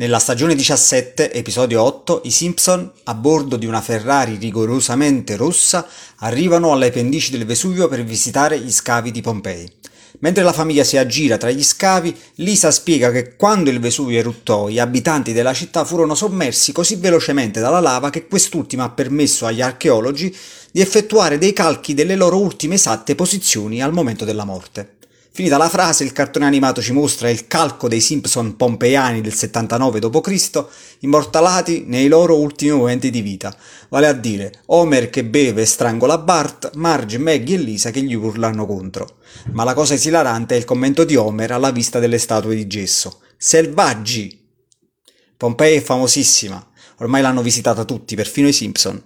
Nella stagione 17, episodio 8, i Simpson, a bordo di una Ferrari rigorosamente rossa, arrivano alle pendici del Vesuvio per visitare gli scavi di Pompei. Mentre la famiglia si aggira tra gli scavi, Lisa spiega che quando il Vesuvio eruttò, gli abitanti della città furono sommersi così velocemente dalla lava che quest'ultima ha permesso agli archeologi di effettuare dei calchi delle loro ultime esatte posizioni al momento della morte. Finita la frase, il cartone animato ci mostra il calco dei Simpson pompeiani del 79 d.C., immortalati nei loro ultimi momenti di vita, vale a dire Homer che beve e strangola Bart, Marge, Maggie e Lisa che gli urlano contro. Ma la cosa esilarante è il commento di Homer alla vista delle statue di gesso. Selvaggi! Pompei è famosissima, ormai l'hanno visitata tutti, perfino i Simpson.